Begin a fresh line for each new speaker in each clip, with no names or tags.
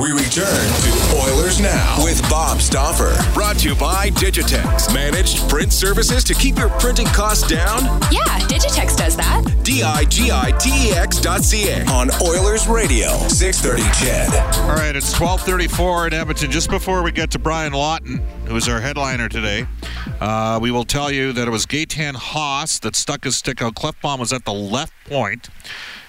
We return to Oilers Now with Bob Stauffer. Brought to you by Digitex. Managed print services to keep your printing costs down?
Yeah, Digitex does that.
D-I-G-I-T-E-X dot C-A on Oilers Radio. 630 CHED.
All right, it's 1234 in Edmonton. Just before we get to Brian Lawton, who is our headliner today, uh, we will tell you that it was Gaetan Haas that stuck his stick out. Klefbom was at the left point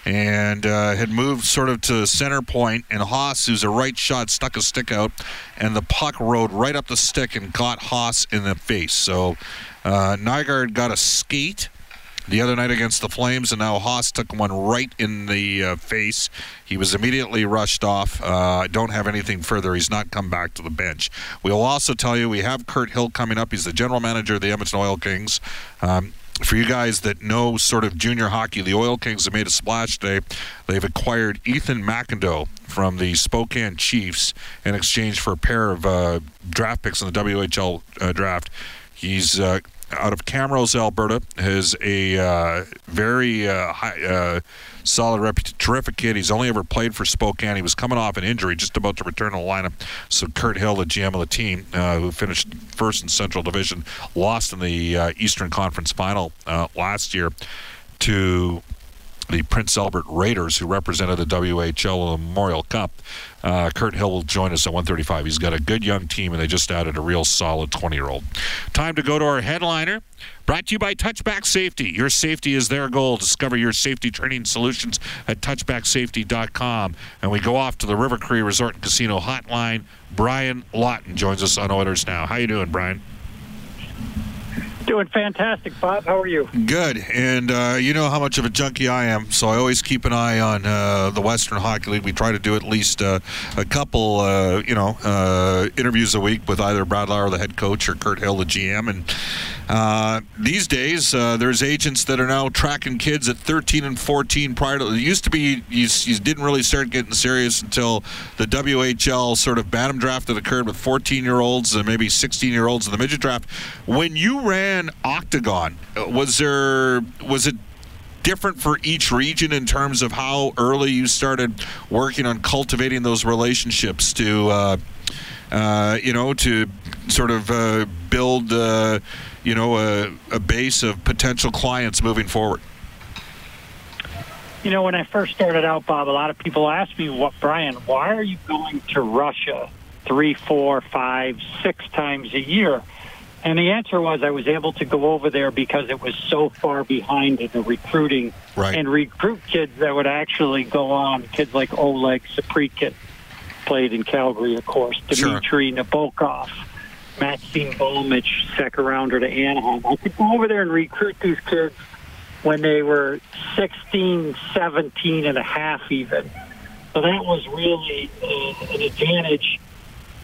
and uh, had moved sort of to center point, and Haas, who's a right shot, stuck his stick out, and the puck rode right up the stick and got Haas in the face. So uh, Nygard got a skate the other night against the Flames, and now Haas took one right in the uh, face. He was immediately rushed off. I uh, don't have anything further. He's not come back to the bench. We'll also tell you we have Kirt Hill coming up. He's the general manager of the Edmonton Oil Kings. Um, for you guys that know sort of junior hockey, the Oil Kings have made a splash today. They've acquired Ethan McIndoe from the Spokane Chiefs in exchange for a pair of uh, draft picks in the WHL uh, draft. He's uh, out of Camrose, Alberta, has a uh, very uh, high, uh, solid reputation, terrific kid. He's only ever played for Spokane. He was coming off an injury, just about to return to the lineup. So Kirt Hill, the GM of the team, uh, who finished first in Central Division, lost in the uh, Eastern Conference Final uh, last year to the Prince Albert Raiders, who represented the WHL Memorial Cup. Uh, Kirt Hill will join us at 135. He's got a good young team, and they just added a real solid 20 year old. Time to go to our headliner. Brought to you by Touchback Safety. Your safety is their goal. Discover your safety training solutions at touchbacksafety.com. And we go off to the River Cree Resort and Casino hotline. Brian Lawton joins us on Oilers Now. How you doing, Brian?
Doing fantastic, Bob. How are you?
Good. And uh, you know how much of a junkie I am, so I always keep an eye on uh, the Western Hockey League. We try to do at least uh, a couple, uh, you know, uh, interviews a week with either Brad Lauer, the head coach, or Kirt Hill, the GM. And uh, these days, there's agents that are now tracking kids at 13 and 14. Prior to it used to be, you, you didn't really start getting serious until the WHL sort of Bantam draft that occurred with 14 year olds and maybe 16 year olds in the midget draft. When you ran Octagon, was there was it different for each region in terms of how early you started working on cultivating those relationships to uh, uh, you know to sort of uh, build uh, you know a, a base of potential clients moving forward
you know when i first started out bob a lot of people asked me what brian why are you going to russia three four five six times a year and the answer was I was able to go over there because it was so far behind in the recruiting
right.
and recruit kids that would actually go on. Kids like Oleg Saprykin played in Calgary, of course, Dmitry sure. Nabokov, Maxime Bomich, second rounder to Anaheim. I could go over there and recruit these kids when they were 16, 17 and a half even. So that was really uh, an advantage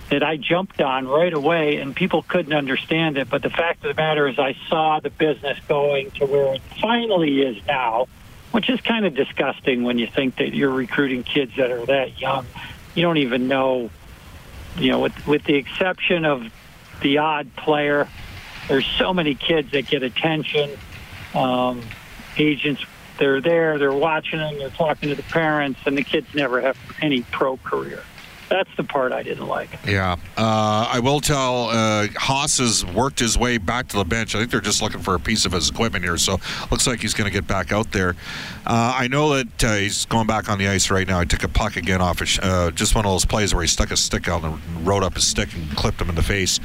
that I jumped on right away, and people couldn't understand it. But the fact of the matter is, I saw the business going to where it finally is now, which is kind of disgusting when you think that you're recruiting kids that are that young. You don't even know, you know, with, with the exception of the odd player, there's so many kids that get attention. Um, agents they're there, they're watching them, they're talking to the parents, and the kids never have any pro career. That's the part I didn't like.
Yeah, uh, I will tell. Uh, Haas has worked his way back to the bench. I think they're just looking for a piece of his equipment here, so looks like he's going to get back out there. Uh, I know that uh, he's going back on the ice right now. I took a puck again off of uh, just one of those plays where he stuck a stick out and rode up his stick and clipped him in the face.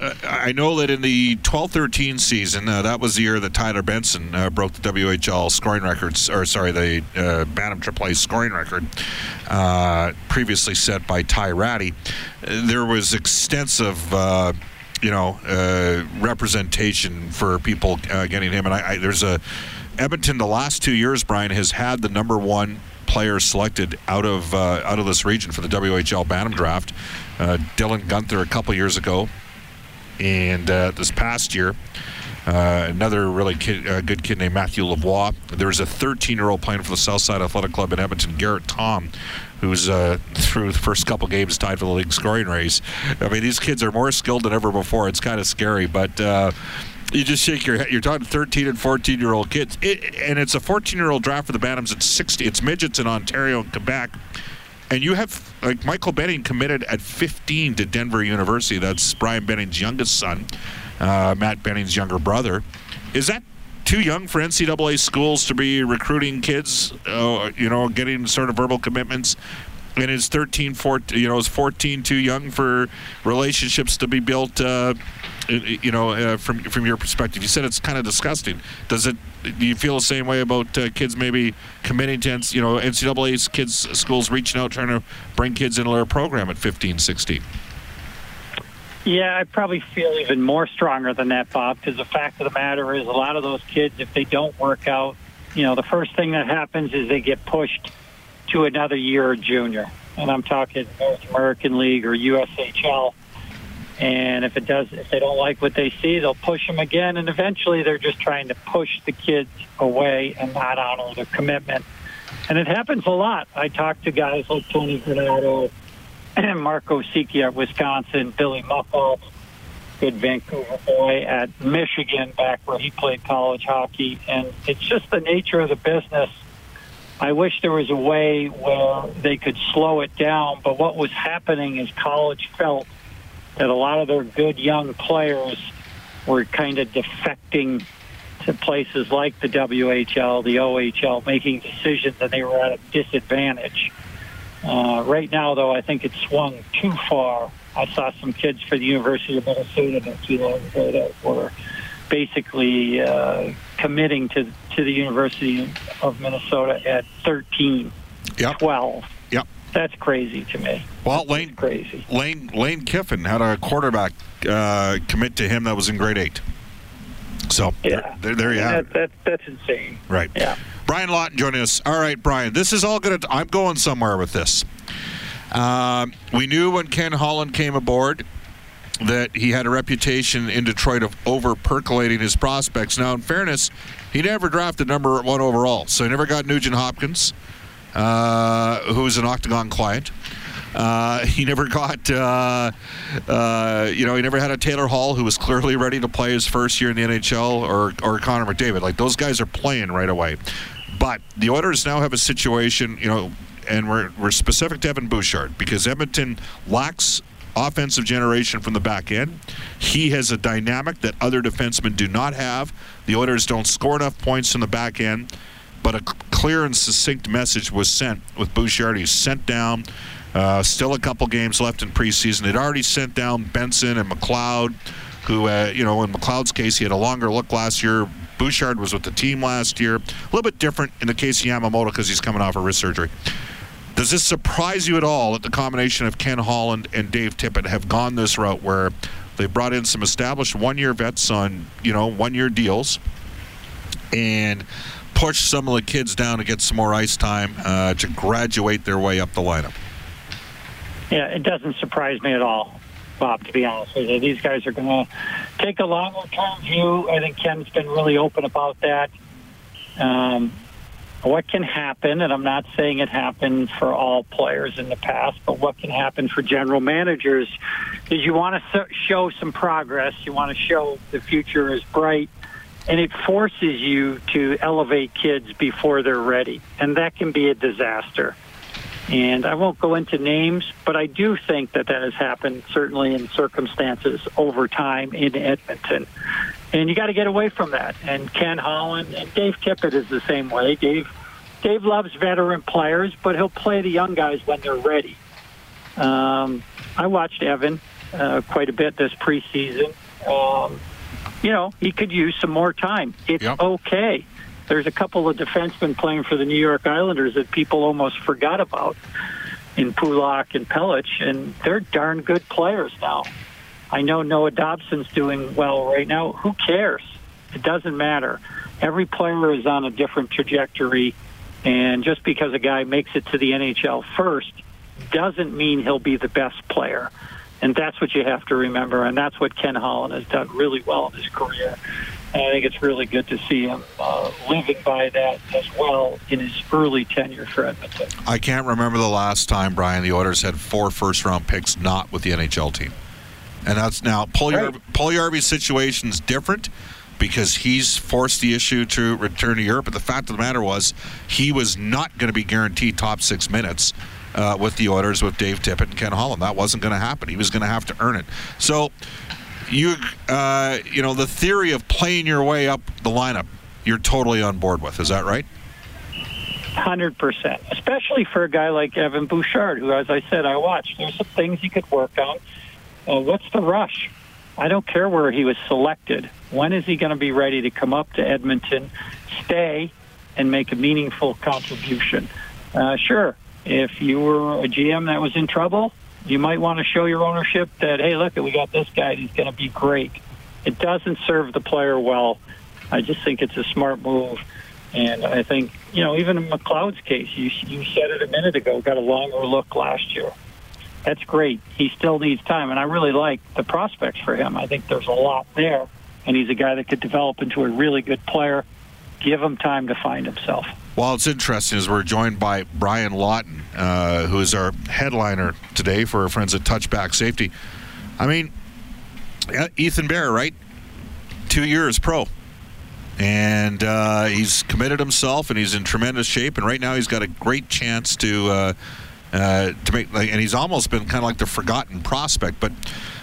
Uh, uh, I know that in the 12-13 season, uh, that was the year that Tyler Benson uh, broke the WHL scoring records, or sorry, the uh, Bantam AAA scoring record uh, previously set by Ty Rattie. Uh, there was extensive. you know, representation for people getting him, and I, I, there's a Edmonton. The last two years, Brian has had the number one player selected out of out of this region for the WHL Bantam draft. Dylan Guenther a couple years ago and uh, this past year, uh, another really kid, uh, good kid named Matthew Lavoie. There's a 13 year old playing for the Southside Athletic Club in Edmonton, Garrett Tom, who's uh, through the first couple games tied for the league scoring race. I mean, these kids are more skilled than ever before. It's kind of scary, but. Uh, you just shake your head. You're talking 13 and 14 year old kids, it, and it's a 14 year old draft for the Bantams. It's 60. It's midgets in Ontario and Quebec and you have like Michael Benning committed at 15 to Denver University. That's Brian Benning's youngest son, uh, Matt Benning's younger brother. Is that too young for NCAA schools to be recruiting kids? Uh, you know, getting sort of verbal commitments. And is 13, 14, you know, is 14 too young for relationships to be built? Uh, you know, uh, from from your perspective, you said it's kind of disgusting. Does it? Do you feel the same way about uh, kids maybe committing to, you know, NCAA's kids schools reaching out trying to bring kids into their program at 15, 16?
Yeah, I probably feel even more stronger than that, Bob, because the fact of the matter is a lot of those kids, if they don't work out, you know, the first thing that happens is they get pushed to another year junior. And I'm talking North American League or USHL and if it does, if they don't like what they see, they'll push them again. And eventually, they're just trying to push the kids away and not honor their commitment. And it happens a lot. I talk to guys like Tony Granato, and Mark Osiecki at Wisconsin, Billy Muckalt, good Vancouver boy at Michigan, back where he played college hockey. And it's just the nature of the business. I wish there was a way where they could slow it down. But what was happening is college felt that a lot of their good young players were kind of defecting to places like the WHL, the OHL, making decisions, and they were at a disadvantage. Uh, right now, though, I think it swung too far. I saw some kids for the University of Minnesota not too long ago that were basically uh, committing to to the University of Minnesota at 13,
yep.
12. That's crazy to me.
Well, Lane
crazy.
Lane Lane Kiffin had a quarterback uh, commit to him that was in grade eight. So
yeah,
there, there you have
that, that, That's insane.
Right.
Yeah.
Brian Lawton joining us. All right, Brian. This is all good. I'm going somewhere with this. Uh, we knew when Ken Holland came aboard that he had a reputation in Detroit of over percolating his prospects. Now, in fairness, he never drafted number one overall, so he never got Nugent Hopkins uh, who is an Octagon client. Uh, he never got, uh, uh, you know, he never had a Taylor Hall who was clearly ready to play his first year in the NHL or, or Connor McDavid. Like, those guys are playing right away. But the Oilers now have a situation, you know, and we're, we're specific to Evan Bouchard because Edmonton lacks offensive generation from the back end. He has a dynamic that other defensemen do not have. The Oilers don't score enough points from the back end but a clear and succinct message was sent with Bouchard. He's sent down. Uh, still a couple games left in preseason. They'd already sent down Benson and McLeod, who, uh, you know, in McLeod's case, he had a longer look last year. Bouchard was with the team last year. A little bit different in the case of Yamamoto because he's coming off a wrist surgery. Does this surprise you at all that the combination of Ken Holland and Dave Tippett have gone this route where they brought in some established one-year vets on, you know, one-year deals, and push some of the kids down to get some more ice time uh, to graduate their way up the lineup.
Yeah, it doesn't surprise me at all, Bob, to be honest with you. These guys are going to take a longer term view. I think Ken's been really open about that. Um, what can happen, and I'm not saying it happened for all players in the past, but what can happen for general managers is you want to show some progress. You want to show the future is bright and it forces you to elevate kids before they're ready, and that can be a disaster. And I won't go into names, but I do think that that has happened certainly in circumstances over time in Edmonton. And you got to get away from that. And Ken Holland and Dave Tippett is the same way. Dave Dave loves veteran players, but he'll play the young guys when they're ready. Um, I watched Evan uh, quite a bit this preseason. Um, you know, he could use some more time. It's
Yep.
okay. There's a couple of defensemen playing for the New York Islanders that people almost forgot about in Pulock and Pelech, and they're darn good players now. I know Noah Dobson's doing well right now. Who cares? It doesn't matter. Every player is on a different trajectory, and just because a guy makes it to the NHL first doesn't mean he'll be the best player. And that's what you have to remember, and that's what Ken Holland has done really well in his career. And I think it's really good to see him uh, living by that as well in his early tenure for Edmonton.
I can't remember the last time, Brian, the Oilers had four first round picks not with the NHL team. And that's now Puljujärvi
Right.
Puljujärvi's situation's different because he's forced the issue to return to Europe. But the fact of the matter was, he was not going to be guaranteed top six minutes uh, with the Oilers with Dave Tippett and Ken Holland. That wasn't going to happen. He was going to have to earn it. So, you, uh, you know, the theory of playing your way up the lineup, you're totally on board with. Is that right?
Hundred percent, especially for a guy like Evan Bouchard, who, as I said, I watched. There's some things he could work on. Uh, what's the rush? I don't care where he was selected. When is he going to be ready to come up to Edmonton, stay, and make a meaningful contribution? Uh, sure, if you were a GM that was in trouble, you might want to show your ownership that, hey, look, we got this guy. He's going to be great. It doesn't serve the player well. I just think it's a smart move. And I think, you know, even in McLeod's case, you, you said it a minute ago, got a longer look last year. That's great. He still needs time, and I really like the prospects for him. I think there's a lot there, and he's a guy that could develop into a really good player. Give him time to find himself.
Well, it's interesting as we're joined by Brian Lawton, uh, who is our headliner today for our friends at Touchback Safety. I mean, Ethan Bear, right? Two years pro. And uh, he's committed himself, and he's in tremendous shape. And right now, he's got a great chance to uh, uh, to make. Like, and he's almost been kind of like the forgotten prospect. But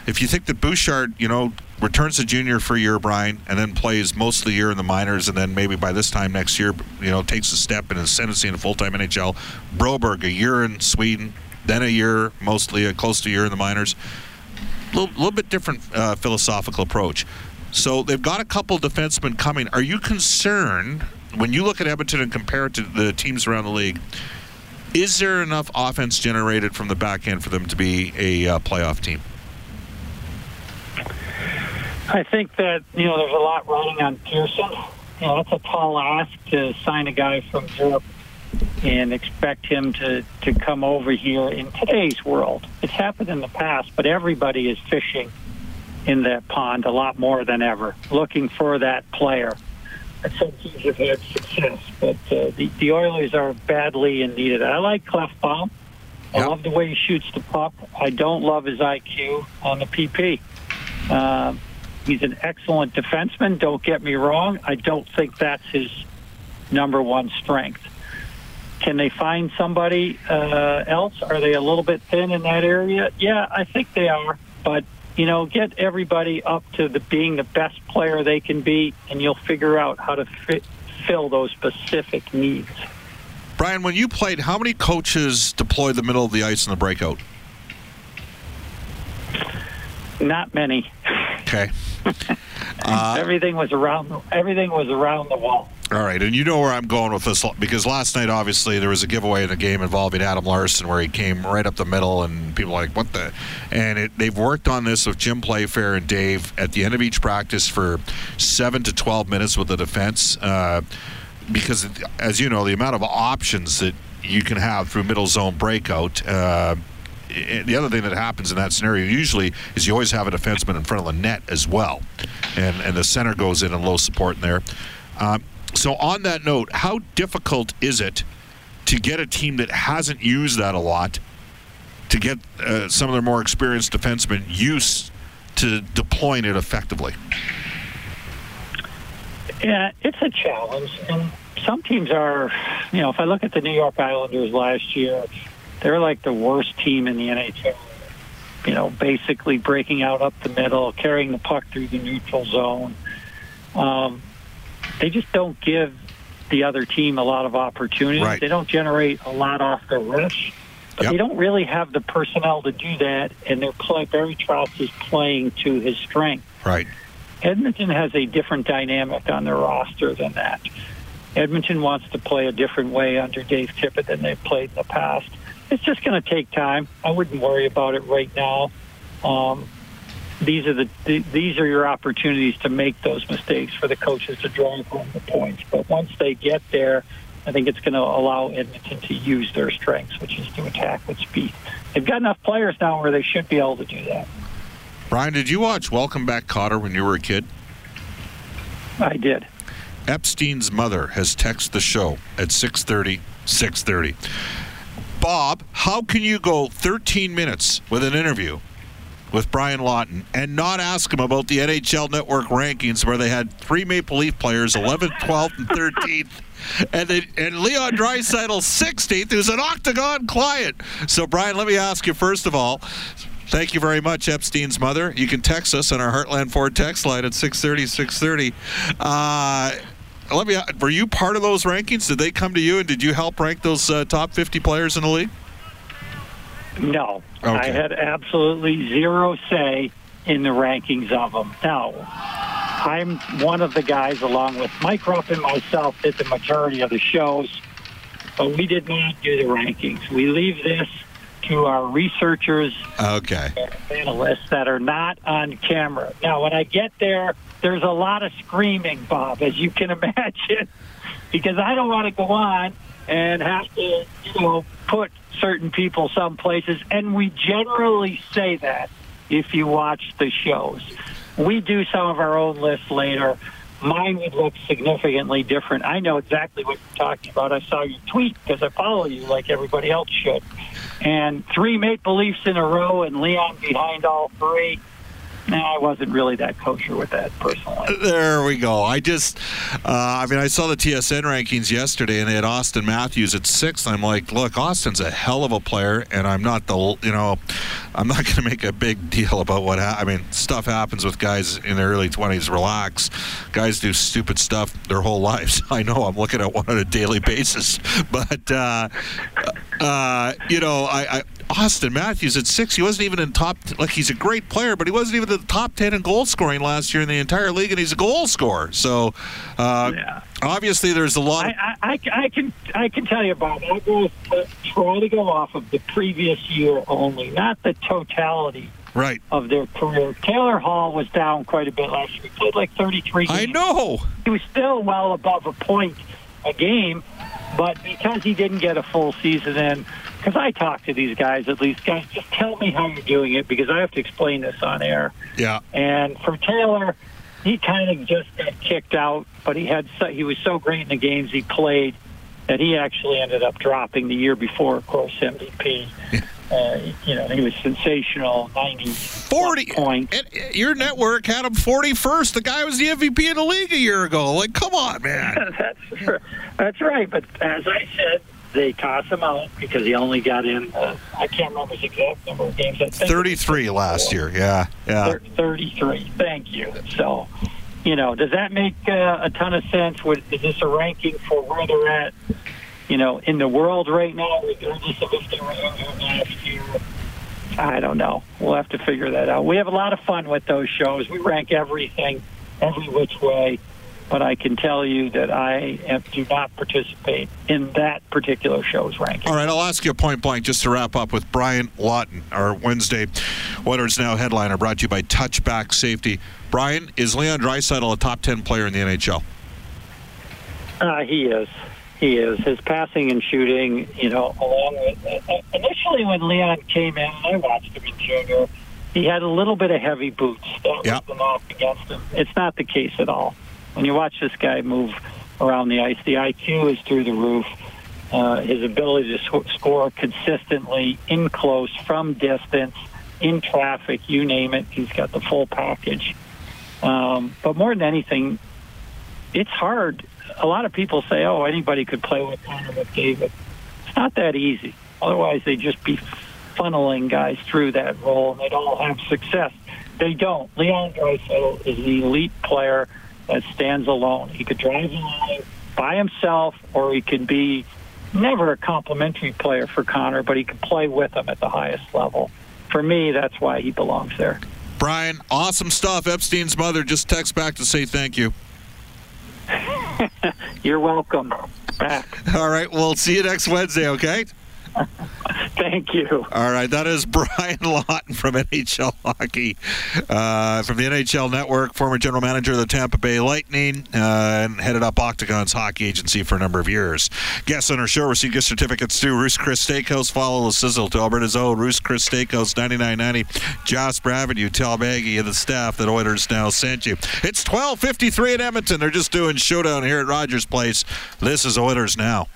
if you think that Bouchard, you know, returns to junior for a year, Brian, and then plays most of the year in the minors, and then maybe by this time next year, you know, takes a step in ascendancy in full time NHL. Broberg, a year in Sweden, then a year, mostly uh, close to a year in the minors. A little, little bit different uh, philosophical approach. So they've got a couple defensemen coming. Are you concerned when you look at Edmonton and compare it to the teams around the league? Is there enough offense generated from the back end for them to be a uh, playoff team?
I think that you know there's a lot riding on Persson. You know, that's a tall ask to sign a guy from Europe and expect him to to come over here in today's world. It's happened in the past, but everybody is fishing in that pond a lot more than ever, looking for that player. Some teams have had success, but uh, the the Oilers are badly in need of that. I like Klefbom. I
Yeah.
love the way he shoots the puck. I don't love his IQ on the PP. Um, he's an excellent defenseman. Don't get me wrong. I don't think that's his number one strength. Can they find somebody uh, else? Are they a little bit thin in that area? Yeah, I think they are. But you know, get everybody up to the being the best player they can be, and you'll figure out how to fit, fill those specific needs.
Brian, when you played, how many coaches deployed the middle of the ice in the breakout?
Not many.
Okay. Uh,
everything was around. Everything was around the wall.
All right, and you know where I'm going with this because last night, obviously, there was a giveaway in a game involving Adam Larsson where he came right up the middle, and people like, "What the?" And it, they've worked on this with Jim Playfair and Dave at the end of each practice for seven to twelve minutes with the defense, uh, because as you know, the amount of options that you can have through middle zone breakout. Uh, the other thing that happens in that scenario usually is you always have a defenseman in front of the net as well, and and the center goes in and low support in there. Um, so on that note, how difficult is it to get a team that hasn't used that a lot to get uh, some of their more experienced defensemen used to deploying it effectively?
Yeah, it's a challenge, and some teams are. You know, if I look at the New York Islanders last year, they're like the worst team in the NHL. You know, basically breaking out up the middle, carrying the puck through the neutral zone. Um, they just don't give the other team a lot of opportunities.
Right.
They don't generate a lot off the rush, but
Yep.
they don't really have the personnel to do that. And they're play, Barry Trotz is playing to his strength.
Right.
Edmonton has a different dynamic on their roster than that. Edmonton wants to play a different way under Dave Tippett than they've played in the past. It's just going to take time. I wouldn't worry about it right now. Um, these are the th- these are your opportunities to make those mistakes for the coaches to drive home the points. But once they get there, I think it's going to allow Edmonton to use their strengths, which is to attack with speed. They've got enough players now where they should be able to do that.
Brian, did you watch Welcome Back Kotter when you were a kid?
I did.
Epstein's mother has texted the show at 6:30. 6:30. Bob, how can you go 13 minutes with an interview with Brian Lawton and not ask him about the NHL Network rankings where they had three Maple Leaf players, 11th, 12th, and 13th, and they, and Leon Draisaitl 16th, who's an Octagon client. So, Brian, let me ask you first of all. Thank you very much, Epstein's mother. You can text us on our Heartland Ford text line at 630 630. Uh, let me. Were you part of those rankings? Did they come to you, and did you help rank those uh, top 50 players in the league?
No,
Okay.
I had absolutely zero say in the rankings of them. Now, I'm one of the guys, along with Mike Rupp and myself, did the majority of the shows, but we did not do the rankings. We leave this to our researchers
Okay.
analysts that are not on camera. Now, when I get there, there's a lot of screaming, Bob, as you can imagine, because I don't want to go on and have to, you know, put certain people some places. And we generally say that if you watch the shows. We do some of our own lists later. Mine would look significantly different. I know exactly what you're talking about. I saw your tweet because I follow you like everybody else should. And three Maple Leafs in a row and Leon behind all three. No, I wasn't really that kosher with that personally.
There we go. I just, uh, I mean, I saw the TSN rankings yesterday, and they had Auston Matthews at sixth. I'm like, look, Auston's a hell of a player, and I'm not the, you know, I'm not going to make a big deal about what. Ha- I mean, stuff happens with guys in their early 20s. Relax. Guys do stupid stuff their whole lives. I know. I'm looking at one on a daily basis, but uh, uh, you know, I, I Auston Matthews at six. He wasn't even in top. Like he's a great player, but he wasn't even in the top ten in goal scoring last year in the entire league, and he's a goal scorer. So uh,
Yeah.
Obviously, there's a lot.
I,
Of,
I, I, I can I can tell you, Bob. I go try to go off of the previous year only, not the totality
right.
of their career. Taylor Hall was down quite a bit last year. He played like 33 games.
I know.
He was still well above a point a game, but because he didn't get a full season in, because I talk to these guys at least, guys, just tell me how you're doing it because I have to explain this on air.
Yeah.
And for Taylor, he kind of just got kicked out, but he had so, he was so great in the games he played that he actually ended up dropping the year before, of course, MVP. Uh, you know, he was sensational, 90
Forty
points.
and, uh, your network had him forty first. The guy was the MVP of the league a year ago. Like, come on, man.
that's that's right. But as I said, they toss him out because he only got in. Uh, I can't remember his exact number of games.
Thirty-three last year. Yeah. Yeah.
Thir- Thirty-three. Thank you. So, you know, does that make uh, a ton of sense? Is this a ranking for where they're at? You know, in the world right now, regardless of if they were injured last year. I don't know. We'll have to figure that out. We have a lot of fun with those shows. We rank everything, every which way. But I can tell you that I am, do not participate in that particular show's ranking.
All right, I'll ask you a point blank just to wrap up with Brian Lawton, our Wednesday Oilers Now headliner, brought to you by Touchback Safety. Brian, is Leon Draisaitl a top 10 player in the NHL?
Uh, he is. He is. His passing and shooting, you know, along with. Uh, initially, when Leon came in, I watched him in junior, he had a little bit of heavy boots. That
Yep.
was the against him. It's not the case at all. When you watch this guy move around the ice, the IQ is through the roof. Uh, his ability to sc- score consistently in close, from distance, in traffic, you name it, he's got the full package. Um, but more than anything, it's hard. A lot of people say, "Oh, anybody could play with Connor McDavid." It's not that easy. Otherwise, they'd just be funneling guys through that role, and they'd all have success. They don't. Leon Draisaitl is an elite player that stands alone. He could drive a line by himself, or he could be never a complimentary player for Connor, but he could play with him at the highest level. For me, that's why he belongs there.
Brian, awesome stuff. Epstein's mother just text back to say thank you.
You're welcome. Back.
All right, we'll see you next Wednesday, okay?
Thank you.
All right, that is Brian Lawton from NHL Hockey, uh, from the NHL Network, former general manager of the Tampa Bay Lightning, uh, and headed up Octagon's hockey agency for a number of years. Guests on our show receive gift certificates to Ruth's Chris Steakhouse. Follow the sizzle to Alberta's own Ruth's Chris Steakhouse, 9990 Jasper Avenue. Tell Maggie and the staff that Oilers now sent you. It's 12:53 in Edmonton. They're just doing showdown here at Rogers Place. This is Oilers now.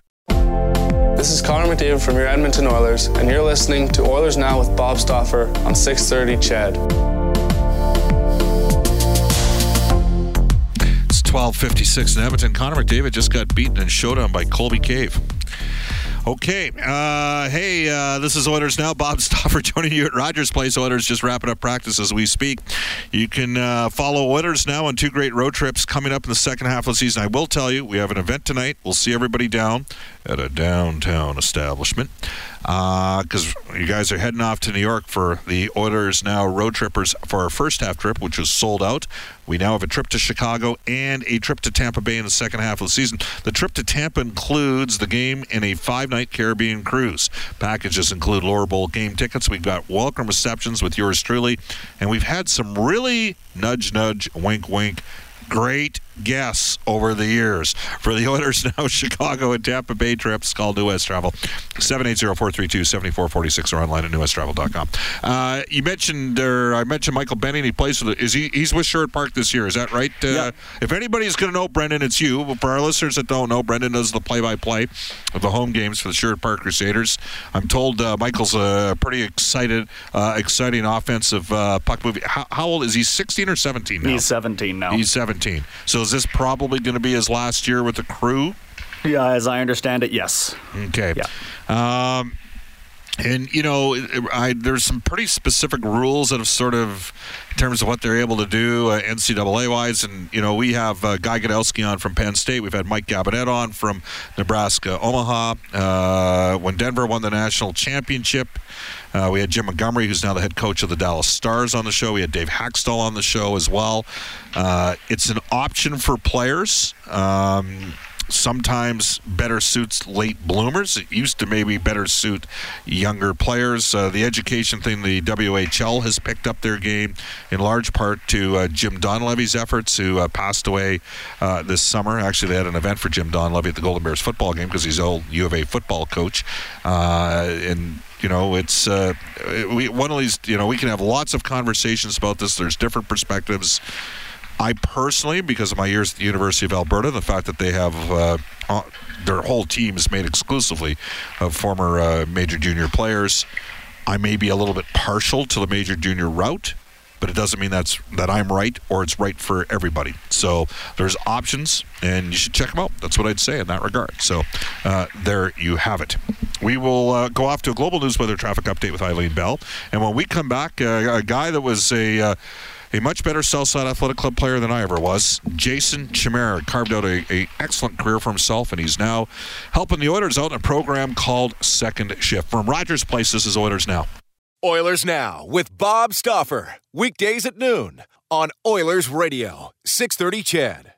This is Connor McDavid from your Edmonton Oilers, and you're listening to Oilers Now with Bob Stauffer on 630 CHED.
It's 12:56 in Edmonton. Connor McDavid just got beaten in showdown by Colby Cave. Okay. Uh, hey, uh, this is Oilers Now. Bob joining you at Rogers Place. Oilers just wrapping up practice as we speak. You can uh, follow Oilers Now on two great road trips coming up in the second half of the season. I will tell you, we have an event tonight. We'll see everybody down at a downtown establishment because uh, you guys are heading off to New York for the Oilers Now road trippers for our first half trip, which was sold out. We now have a trip to Chicago and a trip to Tampa Bay in the second half of the season. The trip to Tampa includes the game and a five night Caribbean cruise. Packages include lower bowl game tickets. We've got welcome receptions with yours truly, and we've had some really nudge, nudge, wink, wink great guests over the years. For the Oilers now, Chicago and Tampa Bay trips, call New West Travel, 780-432-7446 or online at newwesttravel.com. Uh, you mentioned, or I mentioned Michael Benning. He plays with, is he, he's with Sherwood Park this year, is that right? Uh,
yeah.
If anybody's going to know Brendan, it's you. But for our listeners that don't know, Brendan does the play-by-play of the home games for the Sherwood Park Crusaders. I'm told uh, Michael's a pretty excited, uh, exciting offensive uh, puck movie. How, how, old is he? 16 or 17 now?
He's 17 now.
He's 17. So is this probably going to be his last year with the crew?
Yeah, as I understand it, yes.
Okay. Yeah. Um, and you know, I, there's some pretty specific rules that have sort of, in terms of what they're able to do uh, NCAA wise, and you know, we have uh, Guy Gadowski on from Penn State. We've had Mike Gabinet on from Nebraska Omaha. Uh, when Denver won the national championship, uh, we had Jim Montgomery, who's now the head coach of the Dallas Stars, on the show. We had Dave Hakstol on the show as well. Uh, it's an option for players. Um, sometimes better suits late bloomers. It used to maybe better suit younger players. Uh, the education thing, the WHL has picked up their game in large part to uh, Jim Donlevy's efforts, who uh, passed away uh, this summer. Actually, they had an event for Jim Donlevy at the Golden Bears football game because he's old U of A football coach. Uh, and you know, it's uh, we, one of these. You know, we can have lots of conversations about this. There's different perspectives. I personally, because of my years at the University of Alberta, the fact that they have uh, uh, their whole team is made exclusively of former uh, major junior players, I may be a little bit partial to the major junior route, but it doesn't mean that's that I'm right or it's right for everybody. So there's options, and you should check them out. That's what I'd say in that regard. So uh, there you have it. We will uh, go off to a global news weather traffic update with Eileen Bell, and when we come back, uh, a guy that was a uh, a much better Southside Athletic Club player than I ever was. Jason Chimera carved out a, a, excellent career for himself, and he's now helping the Oilers out in a program called Second Shift. From Rogers Place, this is Oilers Now.
Oilers Now with Bob Stauffer. Weekdays at noon on Oilers Radio, 630 CHED.